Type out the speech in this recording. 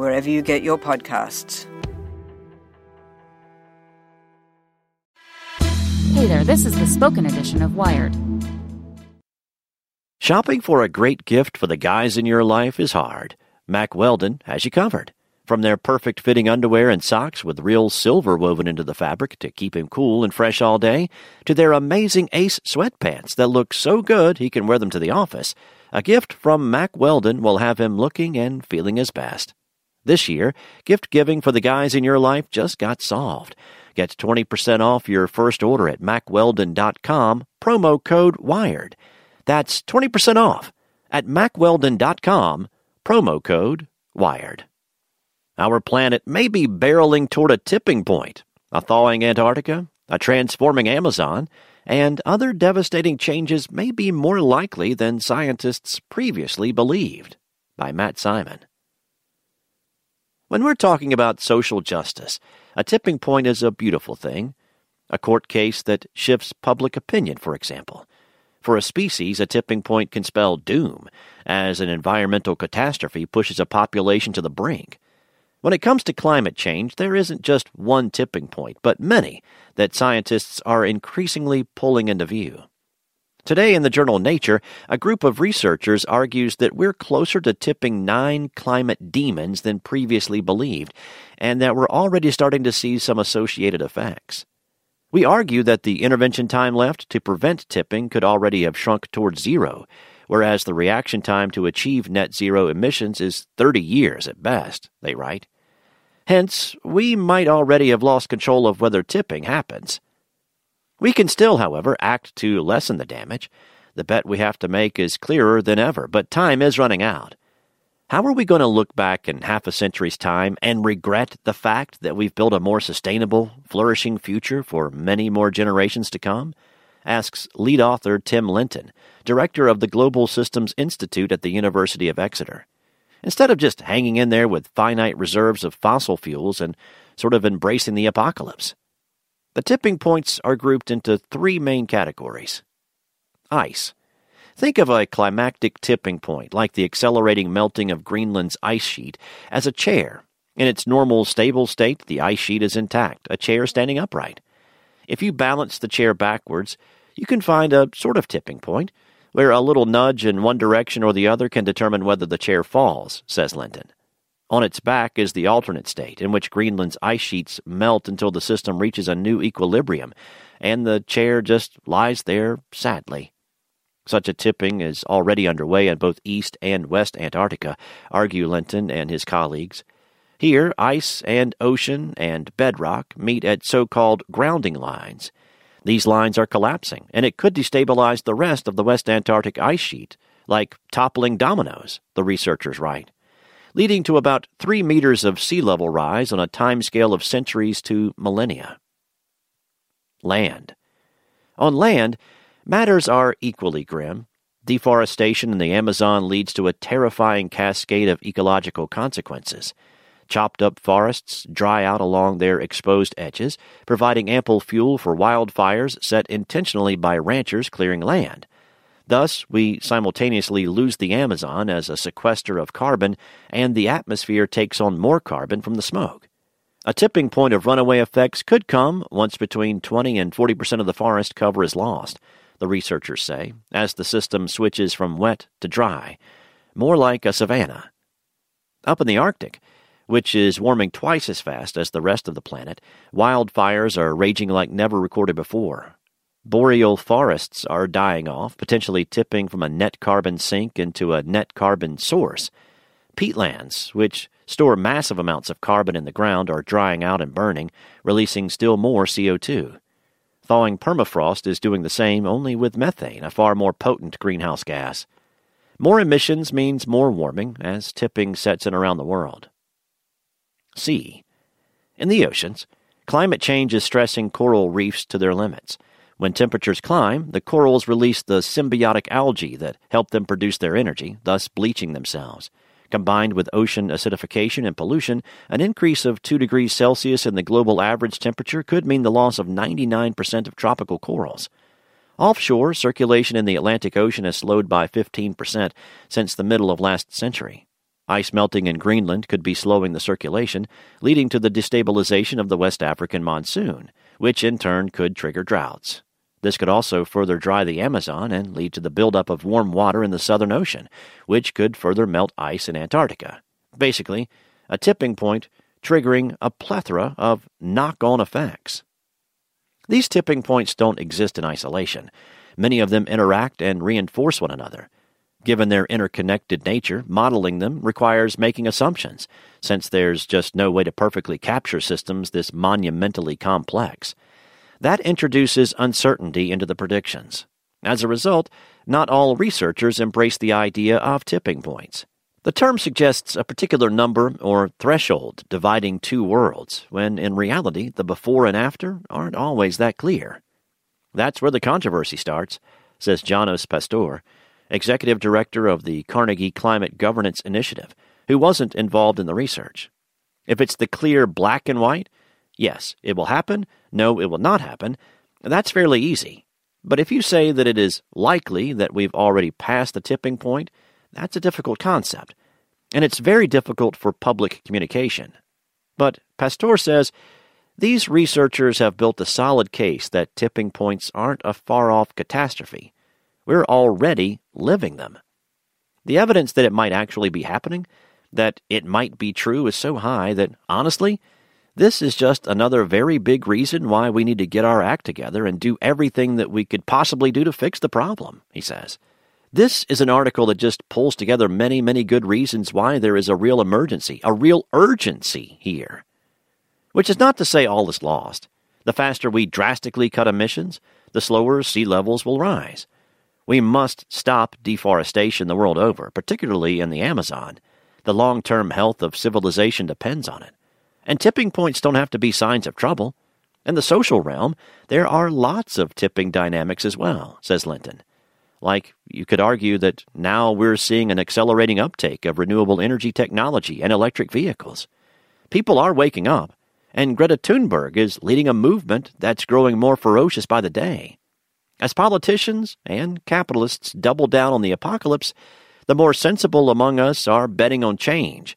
wherever you get your podcasts. Hey there, this is the spoken edition of Wired. Shopping for a great gift for the guys in your life is hard. Mack Weldon has you covered. From their perfect fitting underwear and socks with real silver woven into the fabric to keep him cool and fresh all day, to their amazing Ace sweatpants that look so good he can wear them to the office, a gift from Mack Weldon will have him looking and feeling his best. This year, gift giving for the guys in your life just got solved. Get 20% off your first order at mackweldon.com, promo code WIRED. That's 20% off at mackweldon.com, promo code WIRED. Our planet may be barreling toward a tipping point, a thawing Antarctica, a transforming Amazon, and other devastating changes may be more likely than scientists previously believed. By Matt Simon. When we're talking about social justice, a tipping point is a beautiful thing. A court case that shifts public opinion, for example. For a species, a tipping point can spell doom, as an environmental catastrophe pushes a population to the brink. When it comes to climate change, there isn't just one tipping point, but many that scientists are increasingly pulling into view. Today in the journal Nature, a group of researchers argues that we're closer to tipping nine climate demons than previously believed, and that we're already starting to see some associated effects. We argue that the intervention time left to prevent tipping could already have shrunk towards zero, whereas the reaction time to achieve net zero emissions is 30 years at best, they write. Hence, we might already have lost control of whether tipping happens. We can still, however, act to lessen the damage. The bet we have to make is clearer than ever, but time is running out. How are we going to look back in half a century's time and regret the fact that we've built a more sustainable, flourishing future for many more generations to come? Asks lead author Tim Lenton, director of the Global Systems Institute at the University of Exeter. Instead of just hanging in there with finite reserves of fossil fuels and sort of embracing the apocalypse. The tipping points are grouped into three main categories. Ice. Think of a climactic tipping point, like the accelerating melting of Greenland's ice sheet, as a chair. In its normal, stable state, the ice sheet is intact, a chair standing upright. If you balance the chair backwards, you can find a sort of tipping point, where a little nudge in one direction or the other can determine whether the chair falls, says Lenton. On its back is the alternate state, in which Greenland's ice sheets melt until the system reaches a new equilibrium, and the chair just lies there sadly. Such a tipping is already underway in both East and West Antarctica, argue Lenton and his colleagues. Here, ice and ocean and bedrock meet at so called grounding lines. These lines are collapsing, and it could destabilize the rest of the West Antarctic ice sheet, like toppling dominoes, the researchers write leading to about three meters of sea level rise on a time scale of centuries to millennia. Land. On land, matters are equally grim. Deforestation in the Amazon leads to a terrifying cascade of ecological consequences. Chopped up forests dry out along their exposed edges, providing ample fuel for wildfires set intentionally by ranchers clearing land. Thus, we simultaneously lose the Amazon as a sequester of carbon, and the atmosphere takes on more carbon from the smoke. A tipping point of runaway effects could come once between 20 and 40 percent of the forest cover is lost, the researchers say, as the system switches from wet to dry, more like a savanna. Up in the Arctic, which is warming twice as fast as the rest of the planet, wildfires are raging like never recorded before. Boreal forests are dying off, potentially tipping from a net carbon sink into a net carbon source. Peatlands, which store massive amounts of carbon in the ground, are drying out and burning, releasing still more CO2. Thawing permafrost is doing the same, only with methane, a far more potent greenhouse gas. More emissions means more warming as tipping sets in around the world. Sea. In the oceans, climate change is stressing coral reefs to their limits. When temperatures climb, the corals release the symbiotic algae that help them produce their energy, thus bleaching themselves. Combined with ocean acidification and pollution, an increase of 2 degrees Celsius in the global average temperature could mean the loss of 99% of tropical corals. Offshore, circulation in the Atlantic Ocean has slowed by 15% since the middle of last century. Ice melting in Greenland could be slowing the circulation, leading to the destabilization of the West African monsoon, which in turn could trigger droughts. This could also further dry the Amazon and lead to the buildup of warm water in the Southern Ocean, which could further melt ice in Antarctica. Basically, a tipping point triggering a plethora of knock on effects. These tipping points don't exist in isolation. Many of them interact and reinforce one another. Given their interconnected nature, modeling them requires making assumptions, since there's just no way to perfectly capture systems this monumentally complex. That introduces uncertainty into the predictions. As a result, not all researchers embrace the idea of tipping points. The term suggests a particular number or threshold dividing two worlds, when in reality the before and after aren't always that clear. That's where the controversy starts, says Janos Pasztor, executive director of the Carnegie Climate Governance Initiative, who wasn't involved in the research. If it's the clear black and white, Yes, it will happen. No, it will not happen. That's fairly easy. But if you say that it is likely that we've already passed the tipping point, that's a difficult concept. And it's very difficult for public communication. But Pasztor says these researchers have built a solid case that tipping points aren't a far off catastrophe. We're already living them. The evidence that it might actually be happening, that it might be true, is so high that, honestly, this is just another very big reason why we need to get our act together and do everything that we could possibly do to fix the problem, he says. This is an article that just pulls together many, many good reasons why there is a real emergency, a real urgency here. Which is not to say all is lost. The faster we drastically cut emissions, the slower sea levels will rise. We must stop deforestation the world over, particularly in the Amazon. The long term health of civilization depends on it. And tipping points don't have to be signs of trouble. In the social realm, there are lots of tipping dynamics as well, says Lenton. Like, you could argue that now we're seeing an accelerating uptake of renewable energy technology and electric vehicles. People are waking up, and Greta Thunberg is leading a movement that's growing more ferocious by the day. As politicians and capitalists double down on the apocalypse, the more sensible among us are betting on change